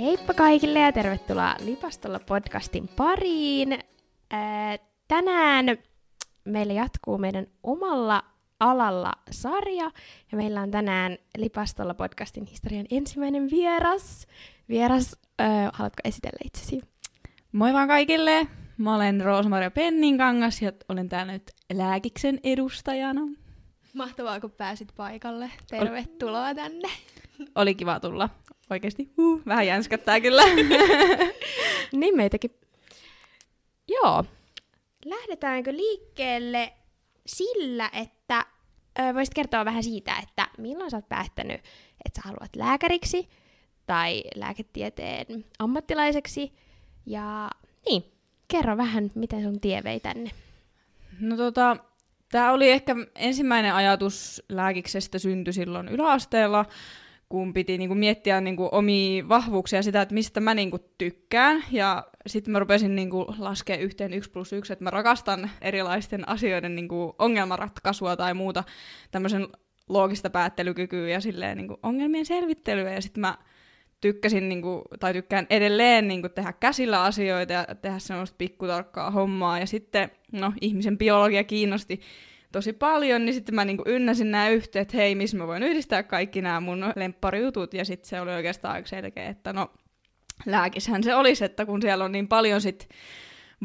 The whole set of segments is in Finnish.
Heippa kaikille ja tervetuloa Lipastolla podcastin pariin. Ää, tänään meillä jatkuu meidän omalla alalla sarja ja meillä on tänään Lipastolla podcastin historian ensimmäinen vieras. Vieras, ää, haluatko esitellä itsesi? Moi vaan kaikille! Mä olen Roosmaria Penninkangas ja olen täällä nyt lääkiksen edustajana. Mahtavaa, kun pääsit paikalle. Tervetuloa tänne. Oli kiva tulla. Oikeesti, uh, vähän jänskättää kyllä. niin meitäkin. Joo. Lähdetäänkö liikkeelle sillä, että ö, voisit kertoa vähän siitä, että milloin sä oot päättänyt, että sä haluat lääkäriksi tai lääketieteen ammattilaiseksi. Ja niin, kerro vähän, miten sun tie vei tänne. No tota, tää oli ehkä ensimmäinen ajatus lääkiksestä syntyi silloin yläasteella kun piti niinku miettiä niinku omia vahvuuksia sitä, että mistä mä niinku tykkään. Ja sitten mä rupesin niinku laskea yhteen yksi plus yksi, että mä rakastan erilaisten asioiden niinku ongelmanratkaisua tai muuta tämmöisen loogista päättelykykyä ja silleen niinku ongelmien selvittelyä. Ja sitten mä tykkäsin, niinku, tai tykkään edelleen niinku tehdä käsillä asioita ja tehdä semmoista pikkutarkkaa hommaa. Ja sitten, no, ihmisen biologia kiinnosti tosi paljon, niin sitten mä niinku ynnäsin nämä yhteen, että hei, missä mä voin yhdistää kaikki nämä mun lempparijutut, ja sitten se oli oikeastaan aika selkeä, että no lääkishän se olisi, että kun siellä on niin paljon sit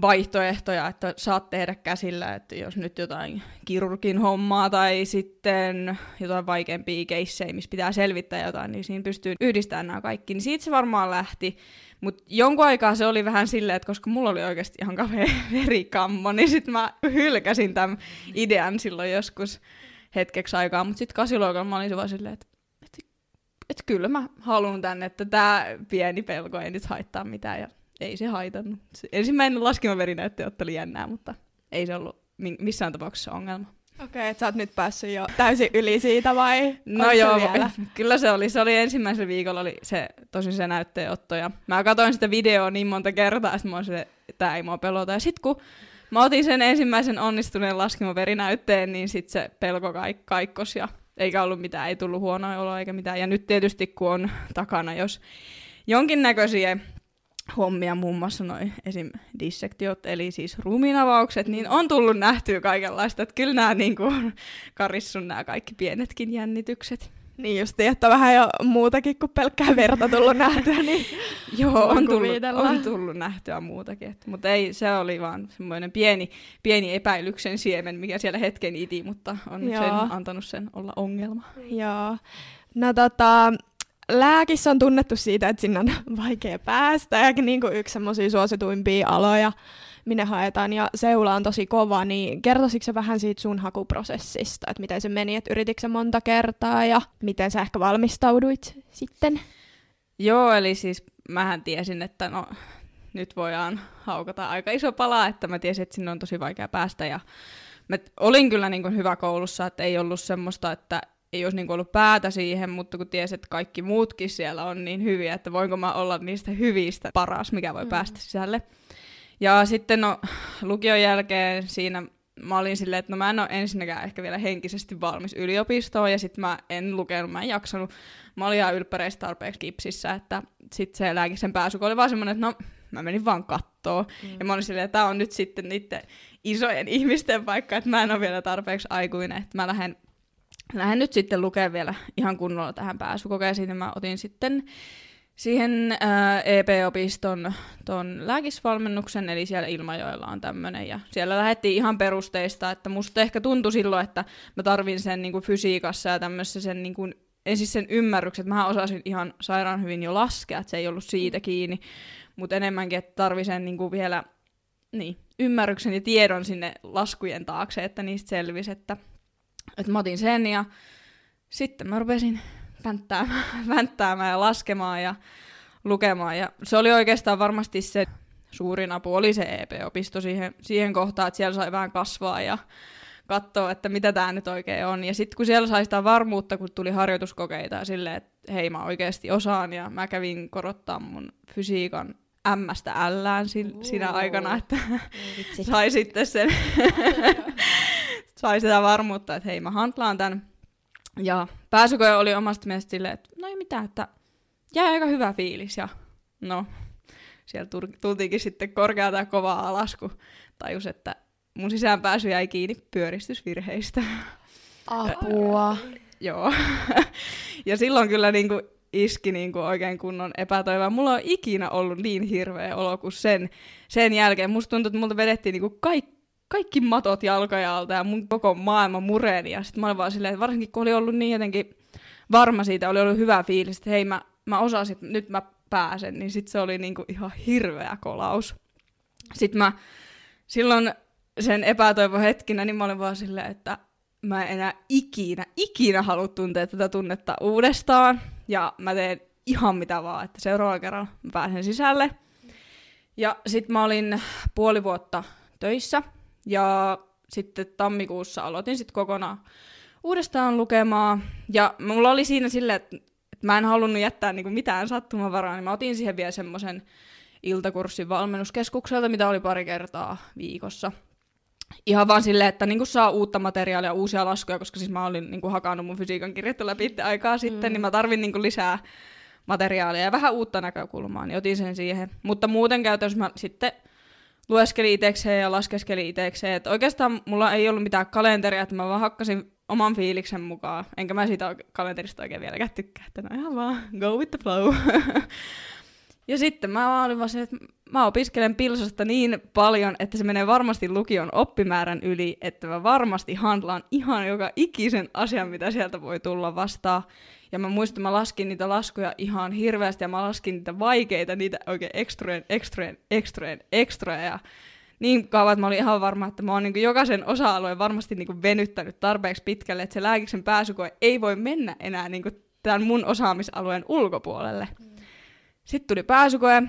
vaihtoehtoja, että saat tehdä käsillä, että jos nyt jotain kirurgin hommaa tai sitten jotain vaikeampia keissejä, missä pitää selvittää jotain, niin siinä pystyy yhdistämään nämä kaikki. Niin siitä se varmaan lähti. Mutta jonkun aikaa se oli vähän silleen, että koska mulla oli oikeasti ihan kauhean verikammo, niin sitten mä hylkäsin tämän idean silloin joskus hetkeksi aikaa. Mutta sitten kasiluokalla mä olin vaan silleen, että et, et kyllä mä haluan tänne, että tämä pieni pelko ei nyt haittaa mitään. Ja ei se haitannut. Se ensimmäinen laskimaverinäyttö oli jännää, mutta ei se ollut missään tapauksessa ongelma. Okei, okay, että sä oot nyt päässyt jo täysin yli siitä vai? No joo, vielä? kyllä se oli. Se oli ensimmäisellä viikolla oli se, tosi se näytteenotto. Ja mä katsoin sitä videoa niin monta kertaa, että mä se, tää ei mua pelota. Ja sit kun mä otin sen ensimmäisen onnistuneen laskimaverinäytteen, niin sit se pelko kaik- kaikkos ja eikä ollut mitään, ei tullut huonoa oloa eikä mitään. Ja nyt tietysti kun on takana, jos jonkinnäköisiä hommia, muun muassa noin esim. dissektiot, eli siis ruumiinavaukset, niin on tullut nähtyä kaikenlaista, että kyllä nämä niin kuin, karissun nämä kaikki pienetkin jännitykset. Niin just, että vähän jo muutakin kuin pelkkää verta tullut nähtyä, niin Joo, on tullut, on tullut nähtyä muutakin. Että, mutta ei, se oli vaan semmoinen pieni, pieni epäilyksen siemen, mikä siellä hetken iti, mutta on sen antanut sen olla ongelma. Joo. No tota, lääkissä on tunnettu siitä, että sinne on vaikea päästä ja niin kuin yksi semmoisia suosituimpia aloja, minne haetaan ja seula on tosi kova, niin kertoisitko vähän siitä sun hakuprosessista, että miten se meni, että yritikö se monta kertaa ja miten sä ehkä valmistauduit sitten? Joo, eli siis mähän tiesin, että no nyt voidaan haukata aika iso pala, että mä tiesin, että sinne on tosi vaikea päästä ja mä olin kyllä niin kuin hyvä koulussa, että ei ollut semmoista, että ei olisi niin ollut päätä siihen, mutta kun tiesi, että kaikki muutkin siellä on niin hyviä, että voinko mä olla niistä hyvistä paras, mikä voi mm. päästä sisälle. Ja sitten no, lukion jälkeen siinä mä olin silleen, että no mä en ole ensinnäkään ehkä vielä henkisesti valmis yliopistoon, ja sitten mä en lukenut, mä en jaksanut. Mä olin ihan ylppäreistä tarpeeksi kipsissä, että sitten se lääkisen pääsy oli vaan semmoinen, että no mä menin vaan kattoo. Mm. Ja mä olin silleen, että tää on nyt sitten niiden isojen ihmisten paikka, että mä en ole vielä tarpeeksi aikuinen, että mä lähden lähden nyt sitten lukemaan vielä ihan kunnolla tähän pääsykokeeseen, niin mä otin sitten siihen ää, EP-opiston ton lääkisvalmennuksen, eli siellä Ilmajoella on tämmöinen, ja siellä lähdettiin ihan perusteista, että musta ehkä tuntui silloin, että mä tarvin sen niin kuin fysiikassa ja tämmöisessä sen niin kuin, ensin sen ymmärryksen, että mä osasin ihan sairaan hyvin jo laskea, että se ei ollut siitä kiinni, mutta enemmänkin, että tarvin sen niin kuin vielä niin, ymmärryksen ja tiedon sinne laskujen taakse, että niistä selvisi, että että mä otin sen ja sitten mä rupesin vänttäämään, vänttäämään ja laskemaan ja lukemaan. Ja se oli oikeastaan varmasti se suurin apu, oli se EP-opisto siihen, siihen kohtaan, että siellä sai vähän kasvaa ja katsoa, että mitä tämä nyt oikein on. Ja sitten kun siellä sai sitä varmuutta, kun tuli harjoituskokeita silleen, että hei mä oikeasti osaan ja mä kävin korottaa mun fysiikan M-stä Lään si- siinä aikana, että sai sitten sen sai sitä varmuutta, että hei mä hantlaan tämän. Ja pääsykoe oli omasta mielestä silleen, että no ei mitään, että jäi aika hyvä fiilis ja no, siellä tultiinkin sitten korkealta ja kovaa alas, kun tajus, että mun sisäänpääsy jäi kiinni pyöristysvirheistä. Apua. Joo. ja silloin kyllä niin kuin iski niin kuin oikein kunnon epätoivoa. Mulla on ikinä ollut niin hirveä olo kuin sen, sen jälkeen. Musta tuntuu, että multa vedettiin niin kuin kaikki kaikki matot jalkoja alta ja mun koko maailma mureeni. Ja sitten mä olin vaan silleen, että varsinkin kun oli ollut niin jotenkin varma siitä, oli ollut hyvä fiilis, että hei mä, mä osasin, nyt mä pääsen, niin sitten se oli niinku ihan hirveä kolaus. Sitten mä silloin sen epätoivo hetkinä, niin mä olin vaan silleen, että mä en enää ikinä, ikinä halua tuntea tätä tunnetta uudestaan. Ja mä teen ihan mitä vaan, että seuraavalla kerralla mä pääsen sisälle. Ja sitten mä olin puoli vuotta töissä ja sitten tammikuussa aloitin sitten kokonaan uudestaan lukemaan. Ja mulla oli siinä silleen, että, mä en halunnut jättää niinku mitään sattumavaraa, niin mä otin siihen vielä semmoisen iltakurssin valmennuskeskukselta, mitä oli pari kertaa viikossa. Ihan vaan silleen, että niinku saa uutta materiaalia, uusia laskuja, koska siis mä olin niinku hakannut mun fysiikan kirjettä läpi aikaa sitten, mm. niin mä tarvin niinku lisää materiaalia ja vähän uutta näkökulmaa, niin otin sen siihen. Mutta muuten käytännössä mä sitten lueskeli itsekseen ja laskeskeli itsekseen. Et oikeastaan mulla ei ollut mitään kalenteria, että mä vaan hakkasin oman fiiliksen mukaan. Enkä mä siitä kalenterista oikein vieläkään tykkää, että no ihan vaan go with the flow. ja sitten mä olin vaan se, että mä opiskelen pilsasta niin paljon, että se menee varmasti lukion oppimäärän yli, että mä varmasti handlaan ihan joka ikisen asian, mitä sieltä voi tulla vastaan. Ja mä muistan, mä laskin niitä laskuja ihan hirveästi ja mä laskin niitä vaikeita, niitä oikein ekstrojen, ekstrojen, ekstrojen, ekstroja. Ja niin kauan, että mä olin ihan varma, että mä oon niin jokaisen osa-alueen varmasti niin venyttänyt tarpeeksi pitkälle, että se lääkiksen pääsykoe ei voi mennä enää niin tämän mun osaamisalueen ulkopuolelle. Mm. Sitten tuli pääsykoe,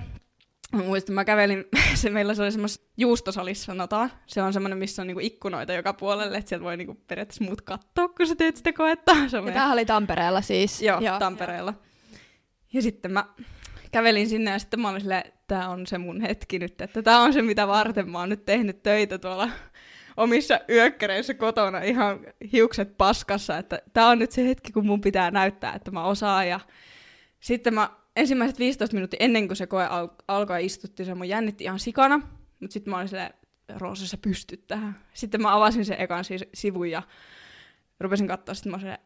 Mä muistan, mä kävelin, se meillä se oli semmoisessa juustosalissa sanotaan. Se on semmoinen, missä on niinku ikkunoita joka puolelle, että sieltä voi niinku periaatteessa muut katsoa, kun sä teet sitä koetta. Se ja meidän... tämähän oli Tampereella siis. Joo, Joo. Tampereella. Ja sitten mä kävelin sinne ja sitten mä olin silleen, tää on se mun hetki nyt, että tää on se mitä varten mä oon nyt tehnyt töitä tuolla omissa yökkäreissä kotona ihan hiukset paskassa, että tää on nyt se hetki, kun mun pitää näyttää, että mä osaan ja sitten mä ensimmäiset 15 minuuttia ennen kuin se koe al- alkoi istutti, se mun jännitti ihan sikana, mutta sitten mä olin silleen, Roosa, sä pystyt tähän. Sitten mä avasin sen ekan siis sivun ja rupesin katsoa, sitten mä olin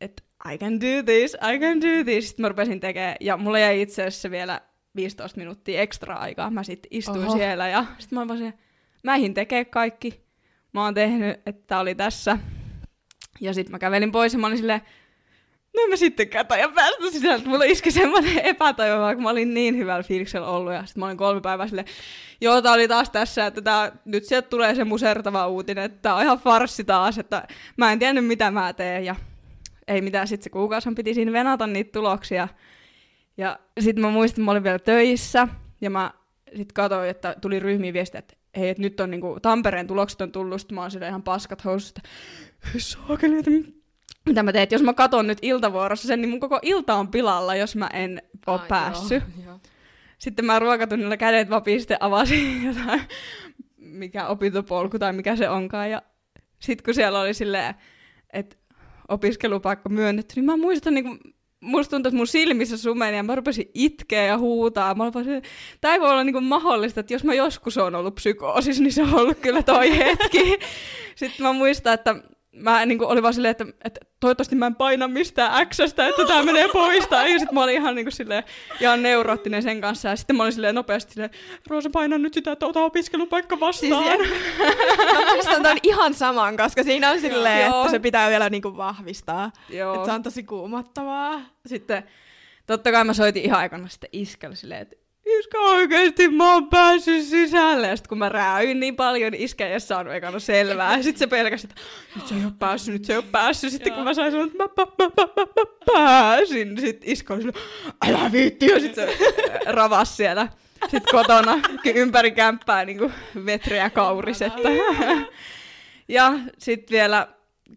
että I can do this, I can do this. Sitten mä rupesin tekemään, ja mulla jäi itse asiassa vielä 15 minuuttia ekstra aikaa. Mä sitten istuin Oho. siellä ja sitten mä olin vaan mä eihin tekee kaikki. Mä oon tehnyt, että tää oli tässä. Ja sitten mä kävelin pois ja mä olin silleen, no mä sitten kato ja päästä sisältä. Mulla iski semmoinen epätoivo, kun mä olin niin hyvällä fiiliksellä ollut. Ja sitten mä olin kolme päivää silleen, joo, tää oli taas tässä, että tää, nyt sieltä tulee se musertava uutinen, että tää on ihan farssi taas, että mä en tiennyt mitä mä teen. Ja ei mitään, sitten se kuukausi piti siinä venata niitä tuloksia. Ja sitten mä muistin, että mä olin vielä töissä, ja mä sitten katsoin, että tuli ryhmiin viestiä, että hei, että nyt on niinku, Tampereen tulokset on tullut, sitten mä oon ihan paskat housut, että saakeli, että mitä mä teen, jos mä katon nyt iltavuorossa sen, niin mun koko ilta on pilalla, jos mä en oo Ai, päässyt. Joo, joo. Sitten mä ruokatunnilla kädet vapiin, sitten avasin jotain, mikä opintopolku tai mikä se onkaan. Ja sitten kun siellä oli silleen, että opiskelupaikka myönnetty, niin mä muistan niin kuin, musta tuntuu, että mun silmissä sumeni ja mä rupesin itkeä ja huutaa. Mä olin tämä ei voi olla niin mahdollista, että jos mä joskus on ollut psykoosis, niin se on ollut kyllä toi hetki. Sitten mä muistan, että mä niin kuin, olin vaan silleen, että, että toivottavasti mä en paina mistään Xstä, että tää menee pois. Ja sitten mä olin ihan, niin kuin, silleen, ihan neuroottinen sen kanssa. Ja sitten mä olin silleen nopeasti silleen, Roosa paina nyt sitä, että ota opiskelupaikka vastaan. Siis, mä ton ihan saman, koska siinä on silleen, Joo. että se pitää vielä niin kuin, vahvistaa. Joo. Että se on tosi kuumottavaa. Sitten totta kai mä soitin ihan aikana sitten iskelle silleen, että Iska oikeesti mä oon päässyt sisälle. Ja sit kun mä rääyin niin paljon, niin iskä ei ole saanut ekana selvää. Ja sit se pelkäsi, että nyt se ei oo päässyt, nyt se ei oo päässyt. Sitten kun mä sain sanoa, että mä, mä, mä, mä, mä, mä pääsin, niin sit iska oli silleen, älä viitti. Ja sit se ravas siellä. Sitten kotona ympäri kämppää niin kuin vetreä kauris. Että. Ja sitten vielä,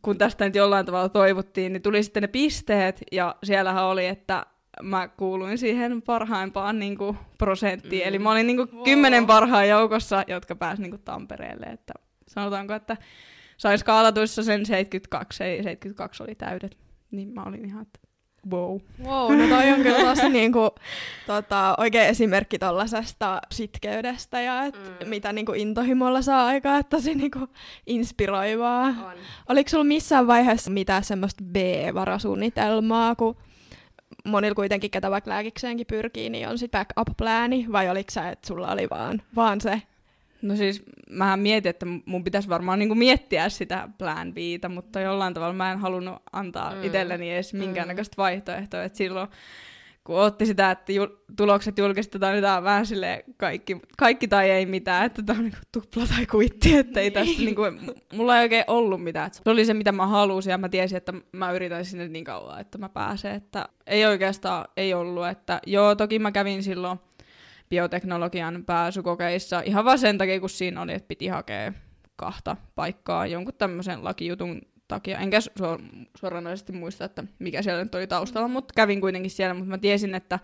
kun tästä nyt jollain tavalla toivottiin, niin tuli sitten ne pisteet. Ja siellähän oli, että mä kuuluin siihen parhaimpaan niin kuin, prosenttiin. Mm. Eli mä olin niin kuin, wow. kymmenen parhaan joukossa, jotka pääsivät niin kuin, Tampereelle. Että sanotaanko, että sain skaalatuissa sen 72, ei 72 oli täydet. Niin mä olin ihan, että wow. Wow, no toi on kyllä tosi niinku, tota, oikein esimerkki tollasesta sitkeydestä ja et Mm. mitä niinku intohimolla saa aikaa, että tosi niinku inspiroivaa. On. Oliko sulla missään vaiheessa mitään semmoista B-varasuunnitelmaa, kun monilla kuitenkin, ketä vaikka lääkikseenkin pyrkii, niin on sit backup-plääni, vai oliko sä, että sulla oli vaan, vaan se? No siis mä mietin, että mun pitäisi varmaan niinku miettiä sitä plan Btä, mutta jollain tavalla mä en halunnut antaa Mm. mm. itselleni edes minkäännäköistä vaihtoehtoa. Et silloin kun otti sitä, että jul- tulokset julkistetaan, niin tää on vähän silleen kaikki, kaikki tai ei mitään, että tää on niinku tupla tai kuitti, että ei tästä niinku, m- mulla ei oikein ollut mitään. Se oli se, mitä mä halusin ja mä tiesin, että mä yritän sinne niin kauan, että mä pääsen, että ei oikeastaan, ei ollut, että joo, toki mä kävin silloin bioteknologian pääsykokeissa ihan vaan sen takia, kun siinä oli, että piti hakea kahta paikkaa jonkun tämmöisen lakijutun takia. Enkä suor- suoranaisesti muista, että mikä siellä nyt oli taustalla, mutta kävin kuitenkin siellä, mutta mä tiesin, että,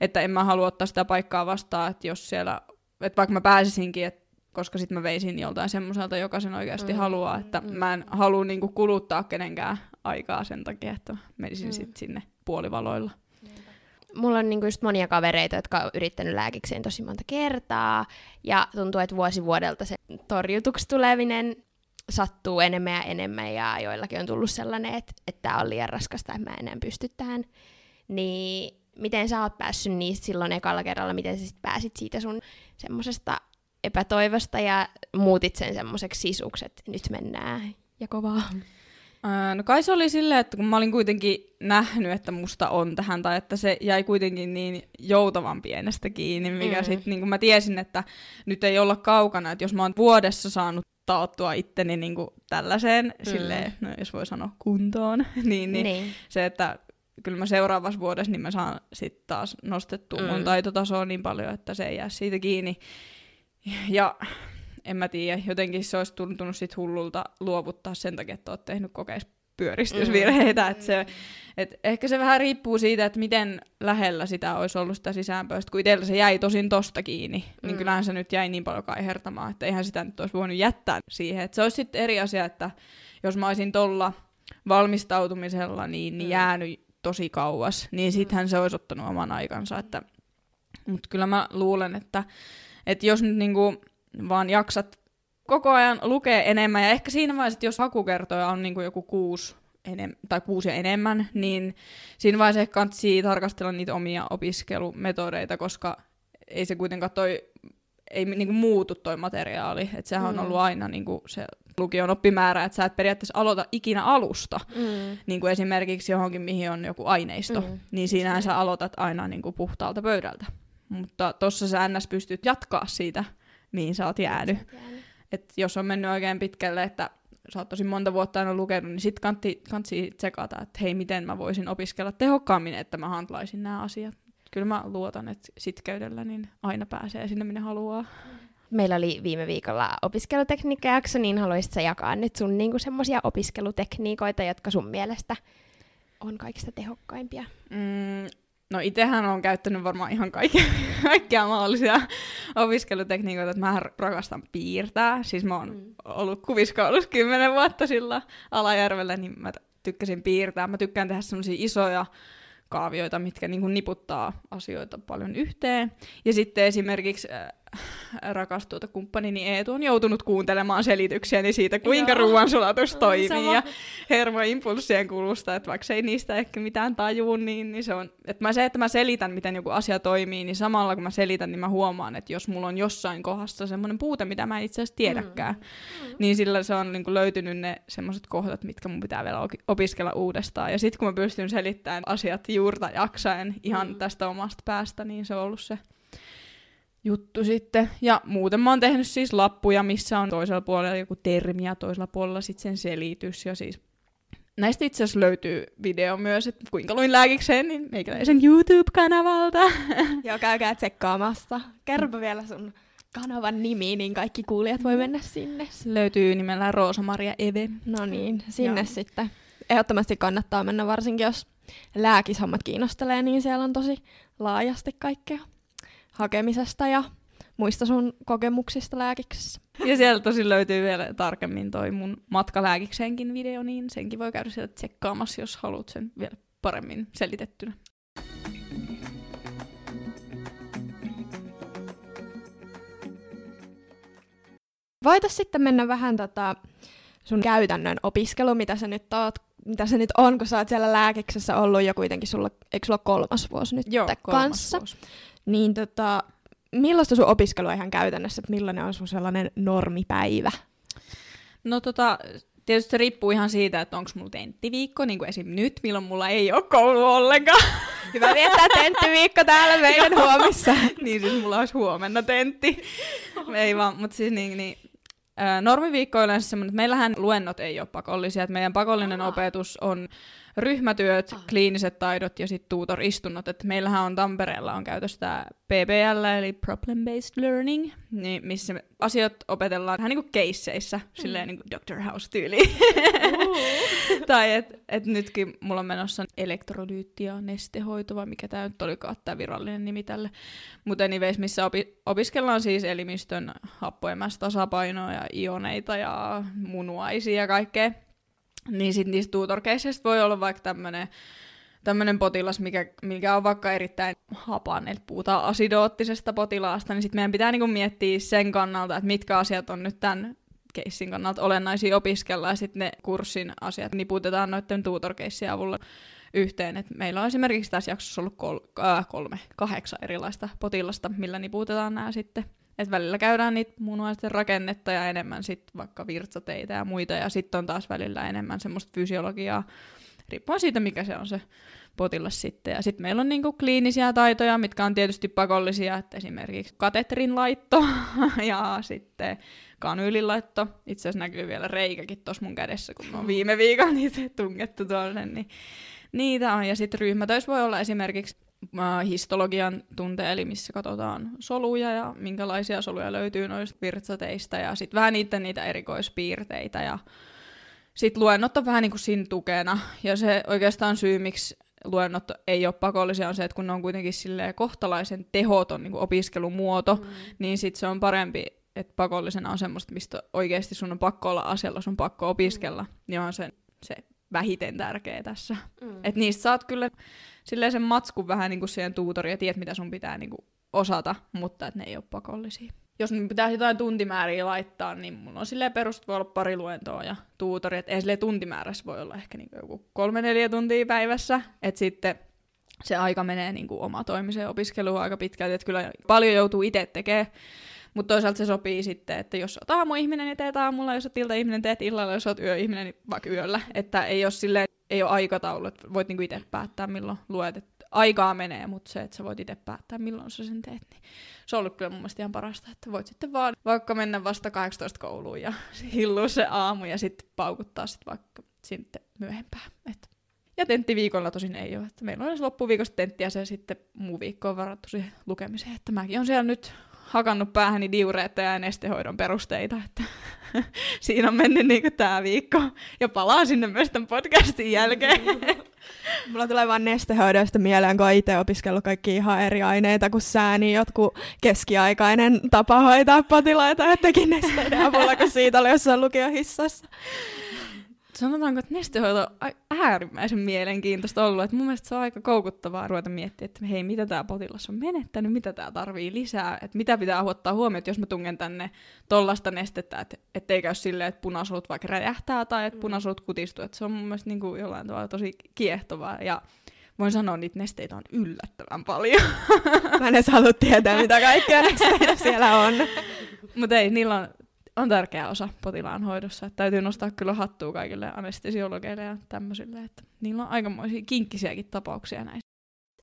että en mä halua ottaa sitä paikkaa vastaan, että jos siellä, että vaikka mä pääsisinkin, että koska sitten mä veisin joltain semmoiselta, joka sen oikeasti Mm, haluaa, että mm. mä en halua niinku kuluttaa kenenkään aikaa sen takia, että menisin Mm. mm. sitten sinne puolivaloilla. Mulla on niinku just monia kavereita, jotka on yrittänyt lääkikseen tosi monta kertaa, ja tuntuu, että vuosi vuodelta se torjutuksi tuleminen sattuu enemmän ja enemmän, ja joillakin on tullut sellainen, että että tämä on liian raskasta, että mä en enää pysty tähän. Niin miten sä oot päässyt niistä silloin ekalla kerralla, miten sä sit pääsit siitä sun semmosesta epätoivosta ja muutit sen semmoiseksi sisuksi, että nyt mennään ja kovaa. No kai se oli silleen, että kun mä olin kuitenkin nähnyt, että musta on tähän, tai että se jäi kuitenkin niin joutavan pienestä kiinni, mikä mm. sitten, niin kun mä tiesin, että nyt ei olla kaukana, että jos mä oon vuodessa saanut taottua itteni niin kuin tällaiseen, Mm. silleen, no jos voi sanoa kuntoon, niin, niin, niin. se, että kyllä mä seuraavassa vuodessa niin mä saan sitten taas nostettua mm. Mun taitotasoa niin paljon, että se ei jää siitä kiinni. Ja en mä tiedä, jotenkin se olisi tuntunut sit hullulta luovuttaa sen takia, että oot tehnyt kokeissa pyöristysvirheitä. Mm. Et se, et ehkä se vähän riippuu siitä, että miten lähellä sitä olisi ollut sitä sisäänpäästä. Kun itsellä se jäi tosin tosta kiinni, niin Mm. kyllähän se nyt jäi niin paljon kaihertamaan, että eihän sitä nyt olisi voinut jättää siihen. Et se olisi sitten eri asia, että jos mä olisin tolla valmistautumisella niin, niin Mm. jäänyt tosi kauas, niin sittenhän se olisi ottanut oman aikansa. Että, mutta kyllä mä luulen, että, että jos nyt niinku vaan jaksat koko ajan lukea enemmän, ja ehkä siinä vaiheessa, että jos hakukertoja on niinku joku kuusi, enem- tai kuusi ja enemmän, niin siinä vaiheessa ehkä kannattaa tarkastella niitä omia opiskelumetodeita, koska ei se kuitenkaan toi, ei niinku muutu toi materiaali. Et sehän Mm. on ollut aina niinku se lukion oppimäärä, että sä et periaatteessa aloita ikinä alusta, Mm. niin kuin esimerkiksi johonkin, mihin on joku aineisto, Mm. niin siinähän sä aloitat aina niin kuin puhtaalta pöydältä. Mutta tossa sä ns. pystyt jatkaa siitä, mihin sä oot jäänyt. Et jos on mennyt oikein pitkälle, että sä oot tosi monta vuotta aina lukenut, niin sit kantti, kantti tsekata, että hei, miten mä voisin opiskella tehokkaammin, että mä handlaisin nämä asiat. Kyllä mä luotan, että sitkeydellä niin aina pääsee sinne, minne haluaa. Meillä oli viime viikolla opiskelutekniikkajakso, niin haluaisit sä jakaa nyt sun niinku semmoisia opiskelutekniikoita, jotka sun mielestä on kaikista tehokkaimpia? Mm, no itehän on käyttänyt varmaan ihan kaikkea, kaikkia mahdollisia opiskelutekniikoita, että mä rakastan piirtää. Siis mä oon Mm. ollut kuviskoulussa kymmenen vuotta sillä Alajärvellä, niin mä tykkäsin piirtää. Mä tykkään tehdä semmoisia isoja kaavioita, mitkä niin kuin niputtaa asioita paljon yhteen. Ja sitten esimerkiksi äh, rakas tuota kumppanini Eetu on joutunut kuuntelemaan selityksiäni siitä, kuinka ruoansulatus toimii Sama. ja hermoimpulssien kulusta, että vaikka ei niistä ehkä mitään tajuu, niin, niin se on, että mä se, että mä selitän, miten joku asia toimii, niin samalla kun mä selitän, niin mä huomaan, että jos mulla on jossain kohdassa semmoinen puute, mitä mä en itse asiassa tiedäkään, Mm. niin sillä se on niinku löytynyt ne semmoiset kohdat, mitkä mun pitää vielä opiskella uudestaan. Ja sitten kun mä pystyn selittämään asiat juurta jaksaen ihan Mm. tästä omasta päästä, niin se on ollut se juttu sitten. Ja muuten mä oon tehnyt siis lappuja, missä on toisella puolella joku termi ja toisella puolella sitten sen selitys. Ja siis näistä itse asiassa löytyy video myös, että kuinka luin lääkikseen, niin meikäläisen YouTube-kanavalta. Joo, käykää tsekkaamassa. Kerropa vielä sun kanavan nimi, niin kaikki kuulijat voi mennä sinne. Se löytyy nimellä Roosa-Maria Eve. No niin, sinne Joo. sitten. Ehdottomasti kannattaa mennä, varsinkin jos lääkishommat kiinnostelee, niin siellä on tosi laajasti kaikkea hakemisesta ja muista sun kokemuksista lääkiksessä. Ja sieltä tosi löytyy vielä tarkemmin toi mun matkalääkikseenkin video, niin senkin voi käydä sieltä tsekkaamassa, jos haluat sen vielä paremmin selitettynä. Voitais sitten mennä vähän tota sun käytännön opiskelu, mitä sä nyt oot, mitä se nyt on, kun sä oot siellä lääkiksessä ollut jo kuitenkin sulla, eikö sulla kolmas vuosi nyt Joo, kolmas kanssa? vuosi. Niin tota, millaista sun opiskelu on ihan käytännössä, että millainen on sun sellainen normipäivä? No tota, tietysti se riippuu ihan siitä, että onko mulla tenttiviikko, niin kuin esim. nyt, milloin mulla ei ole koulu ollenkaan. Hyvä viettää tenttiviikko täällä meidän huomissa. niin siis mulla olisi huomenna tentti. ei vaan, mutta siis niin, niin normiviikko on yleensä semmoinen, että meillähän luennot ei ole pakollisia, että meidän pakollinen Aa. opetus on ryhmätyöt, Ah. kliiniset taidot ja sitten tutor-istunnot. Että meillähän on Tampereella on käytössä tämä PBL, eli Problem Based Learning, niin missä asiat opetellaan vähän niin kuin keisseissä, silleen niin kuin Dr. House-tyyliin. tai että et nytkin mulla on menossa elektrolyytti ja nestehoito, vai mikä tämä nyt olikaan tämä virallinen nimi tälle. Mutta anyways, missä opi- opiskellaan siis elimistön happoemästä tasapainoa ja ioneita ja munuaisia ja kaikkea. Niin sitten niistä tutorkeisseistä voi olla vaikka tämmöinen tämmöinen potilas, mikä, mikä on vaikka erittäin hapan, eli puhutaan asidoottisesta potilaasta, niin sitten meidän pitää niinku miettiä sen kannalta, että mitkä asiat on nyt tämän keissin kannalta olennaisia opiskella, ja sitten ne kurssin asiat niputetaan noiden tutorkeissien avulla yhteen. Et meillä on esimerkiksi tässä jaksossa ollut kol- äh, kolme, kahdeksan erilaista potilasta, millä niputetaan nämä sitten. Et välillä käydään niitä munuaisten rakennetta ja enemmän sitten vaikka virtsateitä ja muita, ja sitten on taas välillä enemmän semmoista fysiologiaa, riippuen siitä, mikä se on se potilas sitten. Ja sitten meillä on niinku kliinisiä taitoja, mitkä on tietysti pakollisia, että esimerkiksi katetrin laitto ja sitten kanyylin laitto. Itse asiassa näkyy vielä reikäkin tuossa mun kädessä, kun oon viime viikolla niitä tungettu tuonne, niin niitä on. Ja sitten ryhmätöissä voi olla esimerkiksi histologian tunte, eli missä katsotaan soluja ja minkälaisia soluja löytyy noista virtsateista ja sitten vähän niiden niitä erikoispiirteitä ja sitten luennot on vähän niin kuin siinä tukena ja se oikeastaan syy, miksi luennot ei ole pakollisia on se, että kun ne on kuitenkin silleen kohtalaisen tehoton niin kuin opiskelumuoto, mm. niin sitten se on parempi, että pakollisena on semmoista, mistä oikeasti sun on pakko olla asialla, sun on pakko opiskella, mm. niin on se, se vähiten tärkeä tässä. Mm. Et niistä saat kyllä silleen sen matskun vähän niin kuin siihen tuutoriin ja tiedät, mitä sun pitää niin kuin osata, mutta että ne ei ole pakollisia. Jos nyt pitää jotain tuntimääriä laittaa, niin mulla on silleen perust voi olla pari luentoa ja tuutori, että ei silleen tuntimäärässä voi olla ehkä niin joku kolme-neljä tuntia päivässä, että sitten se aika menee niin kuin omatoimiseen opiskeluun aika pitkälti, että kyllä paljon joutuu itse tekemään, mutta toisaalta se sopii sitten, että jos olet aamuihminen, niin teet aamulla, jos olet iltaihminen, teet illalla, jos olet yöihminen, niin vaikka yöllä. Että ei ole, ei ole aikataulu, että voit niinku itse päättää, milloin luet. Et aikaa menee, mutta se, että sä voit itse päättää, milloin sä sen teet, niin se on ollut kyllä mun mielestä ihan parasta, että voit sitten vaan vaikka mennä vasta 18 kouluun ja hillua se aamu ja sitten paukuttaa sitten vaikka sitten myöhempään. Et. Ja tenttiviikolla tosin ei ole, että meillä on edes loppuviikosta tentti ja se sitten muu viikko on varattu siihen lukemiseen, että mäkin on siellä nyt hakannut päähäni diureetta ja nestehoidon perusteita, että siinä on mennyt niinku tää viikko. Ja palaa sinne myös tämän podcastin jälkeen. Mulla tulee vaan nestehoidoista mieleen, kun itse opiskellut kaikki ihan eri aineita kuin sää, niin jotkut keskiaikainen tapa hoitaa potilaita ja teki nesteiden avulla, kun siitä oli jossain lukiohissassa. Sanotaanko, että nestehoito on äärimmäisen mielenkiintoista ollut. Että mun mielestä se on aika koukuttavaa ruveta miettimään, että hei, mitä tämä potilas on menettänyt, mitä tämä tarvii lisää, että mitä pitää ottaa huomioon, että jos mä tungen tänne tollasta nestettä, että ettei käy silleen, että punasolut vaikka räjähtää tai että punasolut kutistuu. Että se on mun mielestä niin kuin jollain tavalla tosi kiehtovaa ja voin sanoa, että niitä nesteitä on yllättävän paljon. Mä en edes halua tietää, mitä kaikkea nesteitä siellä on. Mutta ei, niillä on, on tärkeä osa potilaan hoidossa. Että täytyy nostaa kyllä hattua kaikille anestesiologeille ja tämmöisille, että niillä on aikamoisia kinkkisiäkin tapauksia näissä.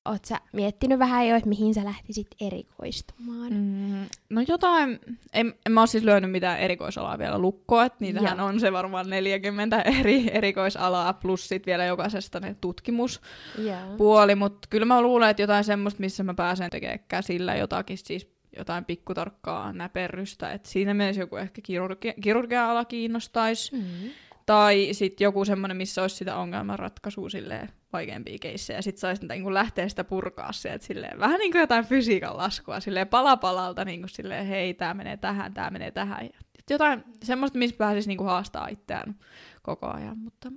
Oot sä miettinyt vähän jo, että mihin sä lähtisit erikoistumaan? Mm, no jotain, en, en mä ole siis lyönyt mitään erikoisalaa vielä lukkoa, että niitähän Joo. on se varmaan 40 eri erikoisalaa, plus sit vielä jokaisesta ne tutkimuspuoli, mutta kyllä mä luulen, että jotain semmoista, missä mä pääsen tekemään käsillä jotakin siis jotain pikkutarkkaa näperrystä, että siinä mielessä joku ehkä kirurgia, kirurgia ala kiinnostaisi, Mm. tai sitten joku semmoinen, missä olisi sitä ongelmanratkaisua silleen vaikeampia keissejä, ja sitten saisi niin lähteä sitä purkaa sieltä silleen, vähän niin kuin jotain fysiikan laskua, silleen pala palalta, niin kuin silleen, hei, tämä menee tähän, tämä menee tähän. Ja jotain semmoista, missä pääsisi niin kuin haastaa itseään koko ajan, mutta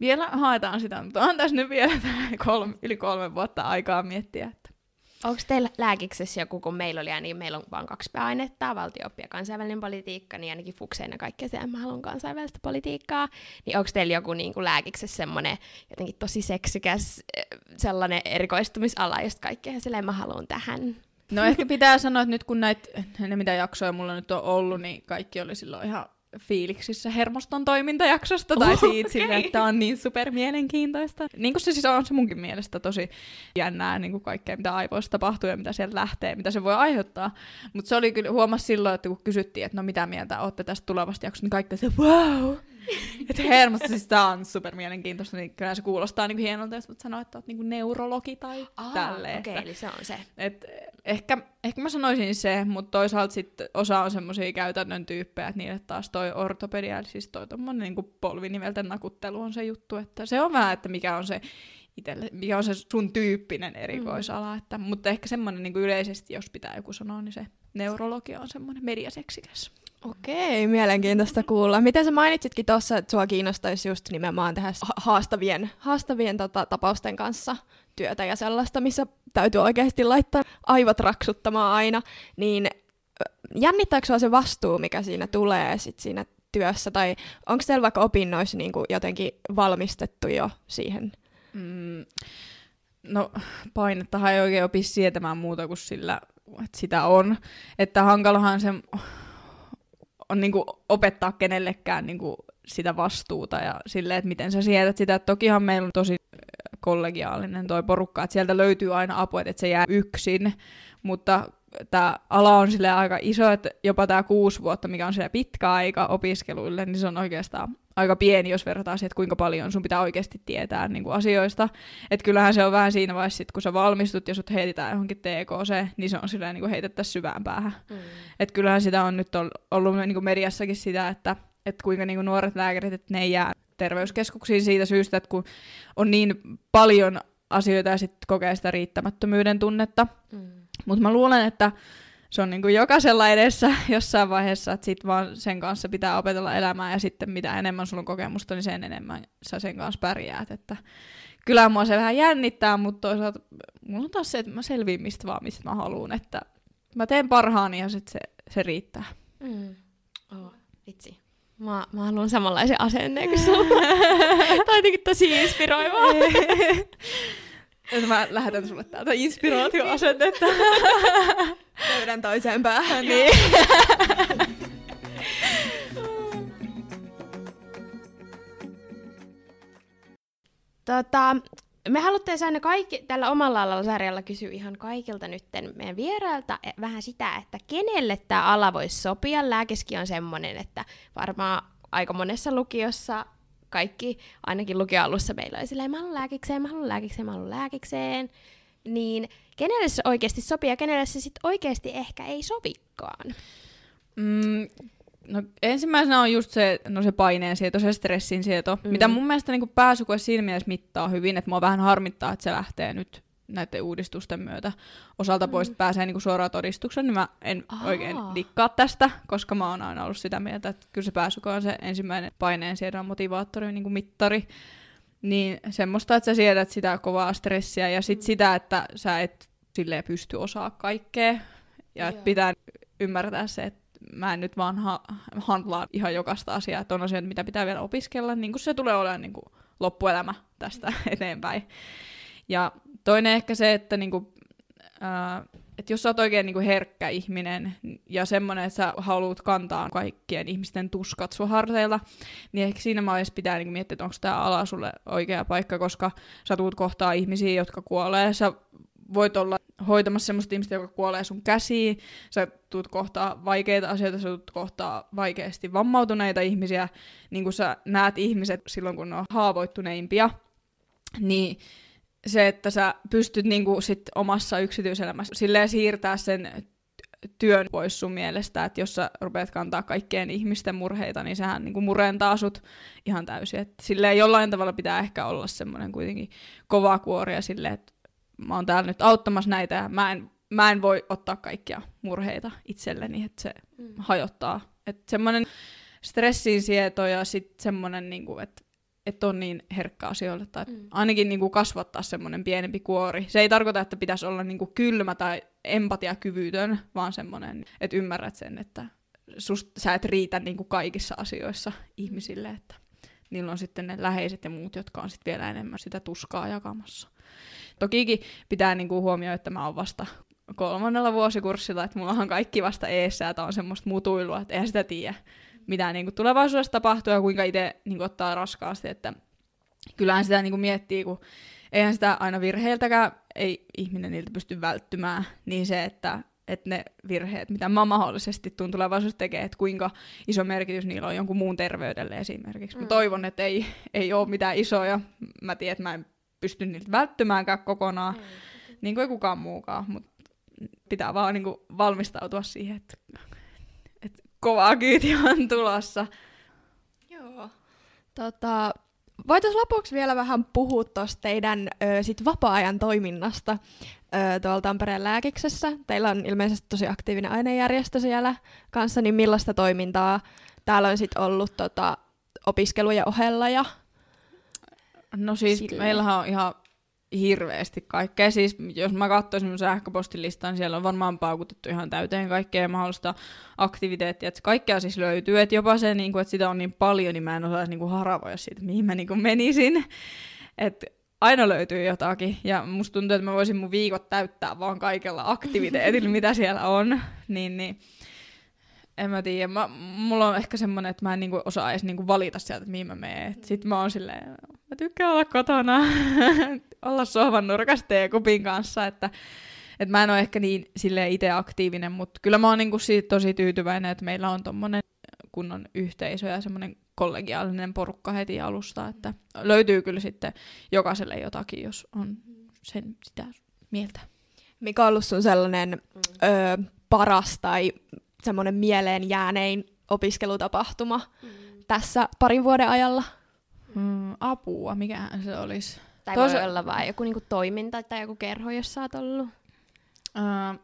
vielä haetaan sitä, mutta on tässä nyt vielä kolme, yli kolme vuotta aikaa miettiä, Onko teillä lääkiksessä joku, kun meillä oli, niin meillä on vain kaksi pääainetta, valtio ja kansainvälinen politiikka, niin ainakin fukseina kaikkea se, mä haluan kansainvälistä politiikkaa. Niin onko teillä joku niin kuin lääkiksessä semmoinen jotenkin tosi seksikäs sellainen erikoistumisala, josta kaikkea silleen mä haluan tähän? No ehkä pitää sanoa, että nyt kun näitä, ne mitä jaksoja mulla nyt on ollut, niin kaikki oli silloin ihan fiiliksissä hermoston toimintajaksosta tai siitä okay. sille, että on niin super mielenkiintoista. Niin kuin se siis on se munkin mielestä tosi jännää niin kuin kaikkea, mitä aivoissa tapahtuu ja mitä sieltä lähtee, mitä se voi aiheuttaa. Mutta se oli kyllä, huomasi silloin, että kun kysyttiin, että no mitä mieltä olette tästä tulevasta jaksosta, niin kaikki se wow! että hermosta siis tää on super mielenkiintoista, niin kyllä se kuulostaa niin hienolta, jos sanoa, että oot niin neurologi tai Aa, tälleen. Okei, okay, eli se on se. Et ehkä, ehkä mä sanoisin se, mutta toisaalta sitten osa on semmoisia käytännön tyyppejä, että niille taas toi ortopedia, eli siis toi tommonen niin polvinivelten nakuttelu on se juttu, että se on vähän, että mikä on se itelle, mikä on se sun tyyppinen erikoisala, mm. että, mutta ehkä semmoinen niin yleisesti, jos pitää joku sanoa, niin se neurologia on semmoinen mediaseksikäs. Okei, mielenkiintoista kuulla. Miten sä mainitsitkin tuossa, että sua kiinnostaisi just nimenomaan tehdä haastavien, haastavien tota, tapausten kanssa työtä ja sellaista, missä täytyy oikeasti laittaa aivot raksuttamaan aina, niin jännittääkö sua se vastuu, mikä siinä tulee sit siinä työssä, tai onko teillä vaikka opinnoissa niin kuin jotenkin valmistettu jo siihen? Mm, no painettahan ei oikein opi sietämään muuta kuin sillä, että sitä on. Että hankalahan se on niinku opettaa kenellekään niinku sitä vastuuta ja silleen, että miten sä sietät sitä. Et tokihan meillä on tosi kollegiaalinen toi porukka, että sieltä löytyy aina apua, että se jää yksin, mutta tämä ala on sille aika iso, että jopa tämä kuusi vuotta, mikä on sille pitkä aika opiskeluille, niin se on oikeastaan aika pieni, jos verrataan siihen, että kuinka paljon sun pitää oikeasti tietää niin kuin asioista. Että kyllähän se on vähän siinä vaiheessa, sit, kun sä valmistut ja sut heitetään johonkin TKC, niin se on silleen niin heitettä syvään päähän. Mm. Että kyllähän sitä on nyt ollut niin kuin mediassakin sitä, että, että kuinka niin kuin nuoret lääkärit, että ne ei jää terveyskeskuksiin siitä syystä, että kun on niin paljon asioita ja sitten kokee sitä riittämättömyyden tunnetta. Mm. Mutta mä luulen, että se on niin kuin jokaisella edessä jossain vaiheessa, että sit vaan sen kanssa pitää opetella elämää ja sitten mitä enemmän sulla on kokemusta, niin sen enemmän sä sen kanssa pärjäät. Että kyllä mua se vähän jännittää, mutta toisaalta mulla on taas se, että mä selviin mistä vaan, mistä mä haluan, että mä teen parhaani ja sit se, se riittää. Mm. Oh, vitsi. Mä, mä haluan samanlaisen asenneen kuin sulla. Tämä on jotenkin tosi inspiroivaa. Että mä lähetän sulle täältä inspiraatioasennetta. Löydän toiseen päähän. niin. tota, me haluttiin aina kaikki tällä omalla alalla sarjalla kysyä ihan kaikilta nytten meidän vierailta e, vähän sitä, että kenelle tämä ala voisi sopia. Lääkeski on semmoinen, että varmaan aika monessa lukiossa kaikki, ainakin lukioalussa meillä oli silleen, mä haluan lääkikseen, mä haluan lääkikseen, mä haluan lääkikseen. Niin kenelle se oikeasti sopii ja kenelle se sitten oikeasti ehkä ei sovikaan? Mm, no ensimmäisenä on just se, no se paineen sieto, se stressin sieto, mm. mitä mun mielestä niin pääsykoe siinä mielessä mittaa hyvin, että mua vähän harmittaa, että se lähtee nyt näiden uudistusten myötä osalta pois mm. pääsee niin kuin suoraan todistuksen, niin mä en Aa. oikein dikkaa tästä, koska mä oon aina ollut sitä mieltä, että kyllä se pääsykoe on se ensimmäinen paineen siedon motivaattori, niin kuin mittari. Niin semmoista, että sä siedät sitä kovaa stressiä ja sit mm. sitä, että sä et silleen pysty osaa kaikkea. Ja että pitää ymmärtää se, että mä en nyt vaan ha- handlaa ihan jokaista asiaa, että on asioita, mitä pitää vielä opiskella, niin kuin se tulee olemaan niin kuin loppuelämä tästä eteenpäin. Ja toinen ehkä se, että niinku, äh, että jos sä oot oikein niinku herkkä ihminen ja semmoinen, että sä haluat kantaa kaikkien ihmisten tuskat sun harteilla, niin ehkä siinä vaiheessa pitää niinku miettiä, että onko tämä ala sulle oikea paikka, koska sä tuut kohtaa ihmisiä, jotka kuolee. Sä voit olla hoitamassa semmoista ihmistä, joka kuolee sun käsiin. Sä tuut kohtaa vaikeita asioita, sä tuut kohtaa vaikeasti vammautuneita ihmisiä. Niin kuin sä näet ihmiset silloin, kun ne on haavoittuneimpia, niin se, että sä pystyt niinku sit omassa yksityiselämässä silleen siirtää sen työn pois sun mielestä, että jos sä rupeat kantaa kaikkien ihmisten murheita, niin sehän niinku murentaa sut ihan täysin. Et silleen jollain tavalla pitää ehkä olla semmoinen kuitenkin kova kuori silleen, että mä oon täällä nyt auttamassa näitä ja mä en, mä en voi ottaa kaikkia murheita itselleni, että se mm. hajottaa. Että semmoinen stressin sieto ja sitten semmoinen, niin kuin, että että on niin herkkä asioille, tai mm. ainakin niin kuin kasvattaa semmoinen pienempi kuori. Se ei tarkoita, että pitäisi olla niin kuin kylmä tai empatiakyvytön, vaan semmoinen, että ymmärrät sen, että sust, sä et riitä niin kuin kaikissa asioissa ihmisille, että niillä on sitten ne läheiset ja muut, jotka on sitten vielä enemmän sitä tuskaa jakamassa. Tokikin pitää niin kuin huomioida, että mä oon vasta kolmannella vuosikurssilla, että mulla on kaikki vasta eessä, että on semmoista mutuilua, että eihän sitä tiedä, mitä niin kuin tulevaisuudessa tapahtuu ja kuinka itse niin kuin ottaa raskaasti, että kyllähän sitä niin kuin miettii, kun eihän sitä aina virheiltäkään ei ihminen niiltä pysty välttymään, niin se, että, että ne virheet, mitä mä mahdollisesti tuun tulevaisuudessa tekemään, että kuinka iso merkitys niillä on jonkun muun terveydelle esimerkiksi. Mm. Mä toivon, että ei, ei ole mitään isoja. Mä tiedän, että mä en pysty niiltä välttymäänkään kokonaan, mm. niin kuin ei kukaan muukaan, mutta pitää vaan niin kuin valmistautua siihen, että kovaa kyytiä on tulossa. Joo. Tota, Voitaisiin lopuksi vielä vähän puhua tuosta teidän ö, sit vapaa-ajan toiminnasta ö, tuolla Tampereen lääkiksessä. Teillä on ilmeisesti tosi aktiivinen ainejärjestö siellä kanssa, niin millaista toimintaa täällä on sitten ollut tota, opiskelujen ohella? Ja... No siis Silleen. meillähän on ihan hirveästi kaikkea. Siis jos mä katsoisin mun sähköpostilistan, niin siellä on varmaan paukutettu ihan täyteen kaikkea mahdollista aktiviteettia. Että kaikkea siis löytyy. Että jopa se, niin kuin, että sitä on niin paljon, niin mä en osaisi niin kuin haravoida siitä, mihin mä niin kuin menisin. Että aina löytyy jotakin. Ja musta tuntuu, että mä voisin mun viikot täyttää vaan kaikella aktiviteetilla, mitä siellä on. Niin, niin en mä tiedä. Mä, mulla on ehkä semmonen, että mä en niinku osaa edes niinku valita sieltä, että mihin mä menen. Sitten mä oon silleen, mä tykkään olla kotona, olla sohvan nurkassa teekupin kanssa, että et mä en ole ehkä niin sille itse aktiivinen, mutta kyllä mä oon niinku siitä tosi tyytyväinen, että meillä on tommonen kunnon yhteisö ja semmoinen kollegiaalinen porukka heti alusta, että löytyy kyllä sitten jokaiselle jotakin, jos on sen sitä mieltä. Mikä on ollut sun sellainen mm. ö, paras tai semmoinen mieleen jäänein opiskelutapahtuma mm. tässä parin vuoden ajalla? Mm, apua, mikähän se olisi? Tai Tos... voi olla vain joku niinku toiminta tai joku kerho, jos sä oot ollut. Uh,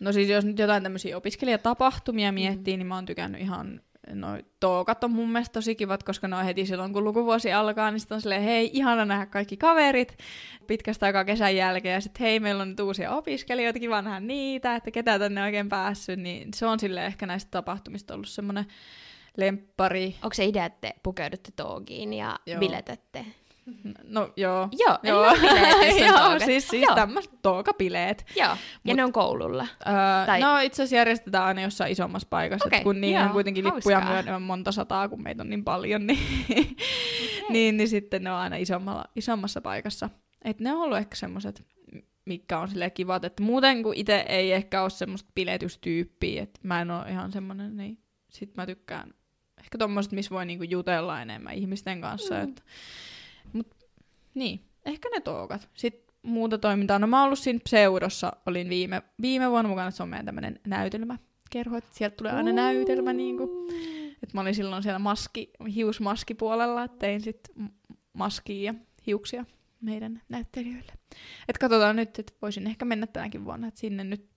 no siis jos nyt jotain tämmöisiä opiskelijatapahtumia miettii, mm. niin mä oon tykännyt ihan no toukat on mun mielestä tosi kivat, koska ne on heti silloin, kun lukuvuosi alkaa, niin sitten on silleen, hei, ihana nähdä kaikki kaverit pitkästä aikaa kesän jälkeen, ja sitten hei, meillä on nyt uusia opiskelijoita, kiva nähdä niitä, että ketä tänne oikein päässyt, niin se on sille ehkä näistä tapahtumista ollut semmoinen lemppari. Onko se idea, että te pukeudutte toogiin ja Joo. biletätte? No joo. Joo, joo. joo siis, siis tämmöiset tookapileet. Joo, ja Mut, ne on koululla. Öö, tai... No itse asiassa järjestetään aina jossain isommassa paikassa, okay, kun niin on kuitenkin lippuja myönnämään monta sataa, kun meitä on niin paljon, niin, okay. niin, niin sitten ne on aina isommalla, isommassa paikassa. Et ne on ollut ehkä semmoiset, mikä on sille kivat, että muuten kuin itse ei ehkä ole semmoista piletystyyppiä, että mä en ole ihan semmoinen, niin sit mä tykkään ehkä tommoset, missä voi niinku jutella enemmän ihmisten kanssa, mm. että Mut, niin, ehkä ne toukat. Sitten muuta toimintaa. No mä oon ollut siinä pseudossa, olin viime, viime vuonna mukana, että se on meidän tämmönen näytelmäkerho, että sieltä tulee aina näytelmä niinku. Et mä olin silloin siellä maski, hiusmaskipuolella, että tein sitten maskia ja hiuksia meidän näyttelijöille. Et katsotaan nyt, että voisin ehkä mennä tänäkin vuonna, että sinne nyt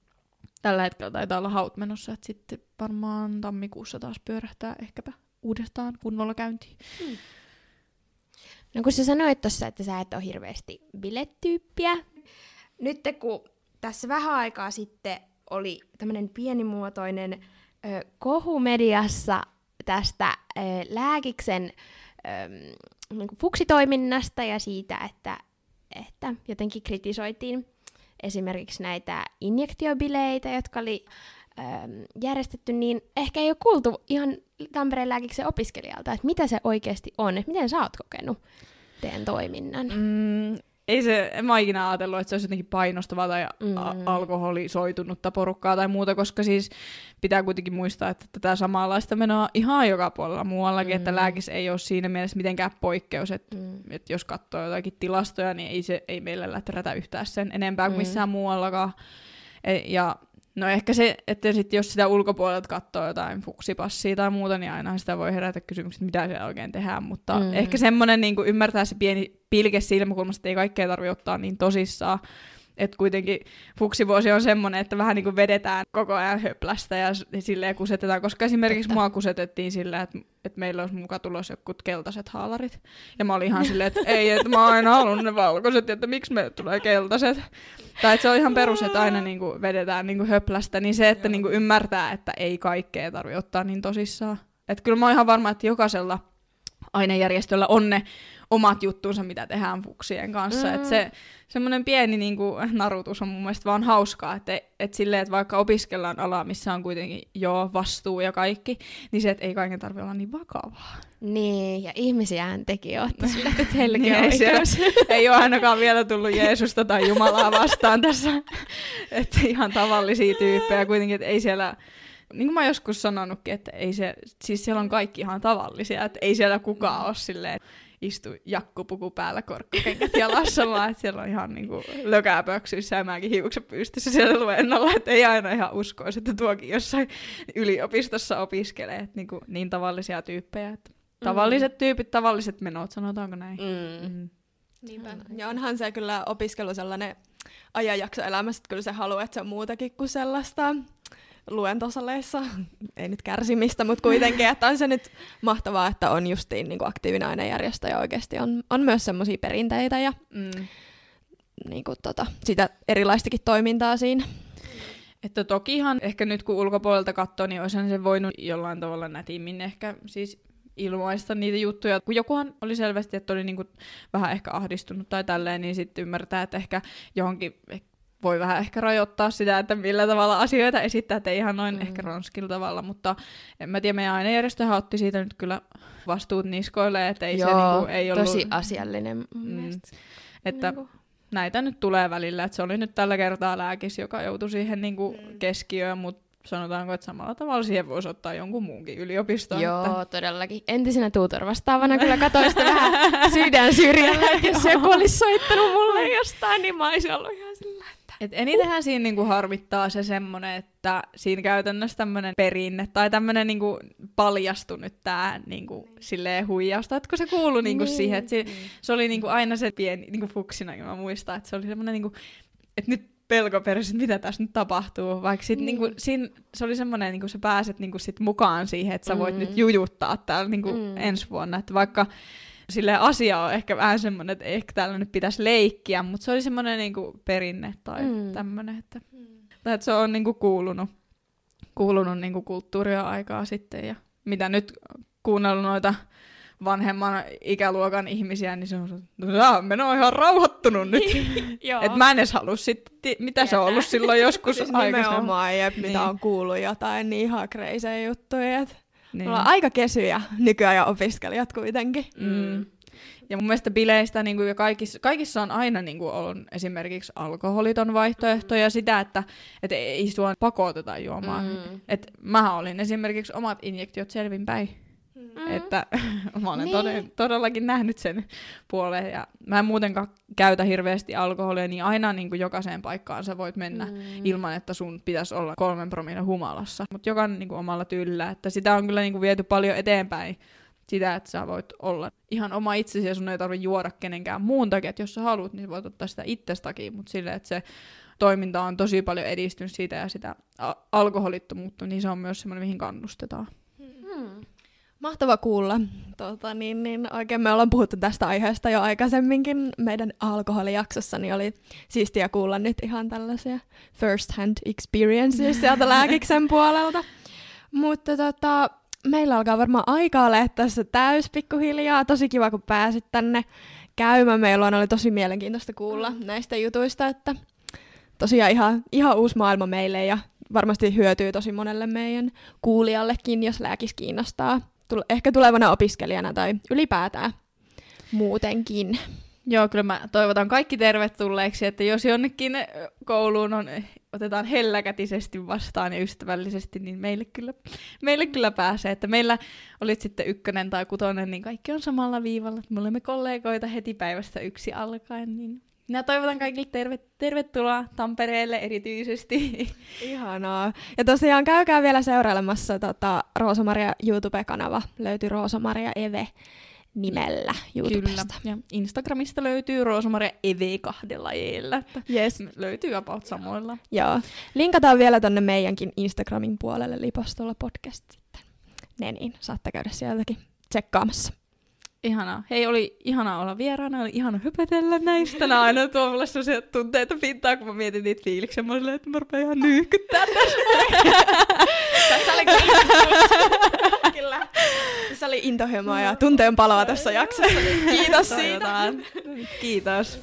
tällä hetkellä taitaa olla haut menossa, että sitten varmaan tammikuussa taas pyörähtää ehkäpä uudestaan kunnolla käyntiin. Hmm. No kun sä sanoit tuossa, että sä et ole hirveästi bilettyyppiä. Nyt kun tässä vähän aikaa sitten oli tämmöinen pienimuotoinen ö, kohu mediassa tästä ö, lääkiksen ö, niin fuksitoiminnasta ja siitä, että, että jotenkin kritisoitiin esimerkiksi näitä injektiobileitä, jotka oli ö, järjestetty, niin ehkä ei ole kuultu ihan Tampereen lääkiksen opiskelijalta, että mitä se oikeasti on, että miten sä oot kokenut teidän toiminnan? Mm, ei se, en mä ikinä ajatellut, että se olisi jotenkin painostavaa tai mm. a- alkoholisoitunutta porukkaa tai muuta, koska siis pitää kuitenkin muistaa, että tätä samanlaista menoa ihan joka puolella muuallakin, mm. että lääkis ei ole siinä mielessä mitenkään poikkeus, että, mm. että jos katsoo jotakin tilastoja, niin ei, se, ei meillä läträtä yhtään sen enempää kuin mm. missään muuallakaan. E, ja No ehkä se, että sit jos sitä ulkopuolelta katsoo jotain fuksipassia tai muuta, niin aina sitä voi herätä kysymykset, mitä siellä oikein tehdään. Mutta mm. ehkä semmoinen niin ymmärtää se pieni pilke silmäkulmasta, että ei kaikkea tarvitse ottaa niin tosissaan. Että kuitenkin fuksivuosi on semmoinen, että vähän niin kuin vedetään koko ajan höplästä ja silleen kusetetaan, koska esimerkiksi Totta. mua kusetettiin sillä, että, että meillä olisi muka tulossa jotkut keltaiset haalarit. Ja mä olin ihan silleen, että ei, että mä oon aina halunnut ne valkoiset, että miksi me tulee keltaiset. Tai että se on ihan perus, että aina niin kuin vedetään niin kuin höplästä, niin se, että niin kuin ymmärtää, että ei kaikkea tarvitse ottaa niin tosissaan. Että kyllä mä oon ihan varma, että jokaisella ainejärjestöllä on ne omat juttuunsa, mitä tehdään fuksien kanssa. Mm. Että se semmoinen pieni niin kuin, narutus on mun mielestä vaan hauskaa, että et silleen, että vaikka opiskellaan alaa, missä on kuitenkin jo vastuu ja kaikki, niin se, että ei kaiken tarvitse olla niin vakavaa. Niin, ja ihmisiähän tekin ootte sillä, että teilläkin Niin, ei ei ole ainakaan vielä tullut Jeesusta tai Jumalaa vastaan tässä. että ihan tavallisia tyyppejä kuitenkin, että ei siellä, niin kuin mä oon joskus sanonutkin, että ei se, siis siellä on kaikki ihan tavallisia, että ei siellä kukaan ole silleen, istu jakkupuku päällä, korkkokengät jalassa, vaan että siellä on ihan niinku lökääpöksyissä ja mäkin hiukset pystyssä siellä luennolla, että ei aina ihan uskoisi, että tuokin jossain yliopistossa opiskelee, että niinku, niin tavallisia tyyppejä, että tavalliset tyypit, tavalliset menot, sanotaanko näin. Mm. Mm. Niinpä. Ja onhan se kyllä opiskelu sellainen ajanjakso elämässä, että kyllä se haluaa, että se on muutakin kuin sellaista luentosaleissa, ei nyt kärsimistä, mutta kuitenkin, että on se nyt mahtavaa, että on justiin niin kuin aktiivinen ainejärjestö ja oikeasti on, on myös semmoisia perinteitä ja Mm. niin kuin, tota, sitä erilaistakin toimintaa siinä. Että tokihan ehkä nyt kun ulkopuolelta katsoo, niin olisihan se voinut jollain tavalla nätimmin ehkä siis ilmaista niitä juttuja. Kun jokuhan oli selvästi, että oli niinku vähän ehkä ahdistunut tai tälleen, niin sitten ymmärtää, että ehkä johonkin voi vähän ehkä rajoittaa sitä, että millä tavalla asioita esittää, että ihan noin Mm. ehkä ronskilla tavalla, mutta en mä tiedä, meidän ainejärjestöhän otti siitä nyt kyllä vastuut niskoille, että ei Joo, se niinku, ei ollut, tosi asiallinen mun Mm. mielestä. että Niinku- näitä nyt tulee välillä, että se oli nyt tällä kertaa lääkis, joka joutui siihen niinku Mm. keskiöön, mutta sanotaanko, että samalla tavalla siihen voisi ottaa jonkun muunkin yliopiston. Joo, Että... todellakin. Entisenä tutor-vastaavana kyllä katsoin sitä vähän sydän syrjällä, että jos joku olisi soittanut mulle jostain, niin mä olisin ollut ihan sillä. Et enitenhän siinä niinku harmittaa se semmoinen, että siinä käytännössä tämmöinen perinne tai tämmöinen niinku paljastui nyt tää niinku silleen huijausta, että kun se kuului niinku Niin. siihen, että se, se oli niinku aina se pieni niinku fuksina, mä muistan, että se oli semmoinen niinku, että nyt pelko perässä, että mitä tässä nyt tapahtuu, vaikka sit Niin. niinku, siinä, se oli semmoinen, niinku sä pääset niinku sit mukaan siihen, että sä voit Mm. nyt jujuttaa täällä niinku Mm. ensi vuonna, että vaikka sille asia on ehkä vähän semmoinen, että ehkä täällä nyt pitäisi leikkiä, mutta se oli semmoinen niinku perinne tai Mm. mm. tämmöinen, että, tai että se on niinku kuulunut, kuulunut niinku kulttuuria aikaa sitten ja mitä nyt kuunnellut noita vanhemman ikäluokan ihmisiä, niin se on se, että me oon ihan rauhoittunut nyt. Et mä en edes halua sit, ti- mitä se on ollut silloin joskus Siis aikaisemmin. nimenomaan, jep, mitä Niin. on kuullut jotain niin ihan crazy juttuja. Et Niin. Me ollaan aika kesyjä nykyajan opiskelijat kuitenkin. Mm. Ja mun mielestä bileistä niin kuin, kaikissa, kaikissa on aina niin kuin, ollut esimerkiksi alkoholiton vaihtoehto ja sitä, että et ei sua pakoteta juomaan. Mm. Et mähän olin esimerkiksi omat injektiot selvinpäin. Mm. Että mä olen Niin. todellakin nähnyt sen puoleen. Ja mä en muutenkaan käytä hirveästi alkoholia, niin aina niin kuin jokaiseen paikkaan sä voit mennä Mm. ilman, että sun pitäisi olla kolmen promille humalassa. Mutta jokainen niin kuin omalla tyylillä. Että sitä on kyllä niin kuin viety paljon eteenpäin. Sitä, että sä voit olla ihan oma itsesi ja sun ei tarvitse juoda kenenkään muun takia. Että jos sä haluat, niin sä voit ottaa sitä itsestäkin. Mutta silleen, että se toiminta on tosi paljon edistynyt siitä ja sitä a- alkoholittomuutta, niin se on myös semmoinen, mihin kannustetaan. Mm. Mahtava kuulla. Tota, niin, niin, oikein me ollaan puhuttu tästä aiheesta jo aikaisemminkin meidän alkoholijaksossa, niin oli siistiä kuulla nyt ihan tällaisia first hand experiences sieltä lääkiksen puolelta. Mutta tota, meillä alkaa varmaan aika olla tässä täys pikkuhiljaa. Tosi kiva, kun pääsit tänne käymään. Meillä on oli tosi mielenkiintoista kuulla näistä jutuista, että tosiaan ihan, ihan uusi maailma meille ja varmasti hyötyy tosi monelle meidän kuulijallekin, jos lääkis kiinnostaa. Tul- ehkä tulevana opiskelijana tai ylipäätään muutenkin. Joo, kyllä mä toivotan kaikki tervetulleeksi, että jos jonnekin kouluun on, otetaan helläkätisesti vastaan ja ystävällisesti, niin meille kyllä, meille kyllä pääsee. Että meillä olit sitten ykkönen tai kutonen, niin kaikki on samalla viivalla. Me olemme kollegoita heti päivästä yksi alkaen, niin minä toivotan kaikille terve, tervetuloa Tampereelle erityisesti. Ihanaa. Ja tosiaan käykää vielä seurailemassa tota, Roosa-Maria YouTube-kanava. Löytyy Roosa-Maria Eve. nimellä Kyllä. YouTubesta. Ja Instagramista löytyy Roosamaria Eve kahdella eellä. Yes. löytyy about samoilla. Joo. Linkataan vielä tonne meidänkin Instagramin puolelle lipastolla podcast sitten. Ne niin, saatte käydä sieltäkin tsekkaamassa. Ihanaa. Hei, oli ihana olla vieraana, oli ihana hypätellä näistä. Nämä aina tuo mulle sellaisia tunteita pintaan, kun mä mietin niitä fiiliksiä. Mä olin, että mä rupean ihan nyyhkyttää tässä. Tässä oli kyllä. Tässä oli intohimoa ja tunteen paloa tässä jaksossa. Kiitos siitä. Kiitos.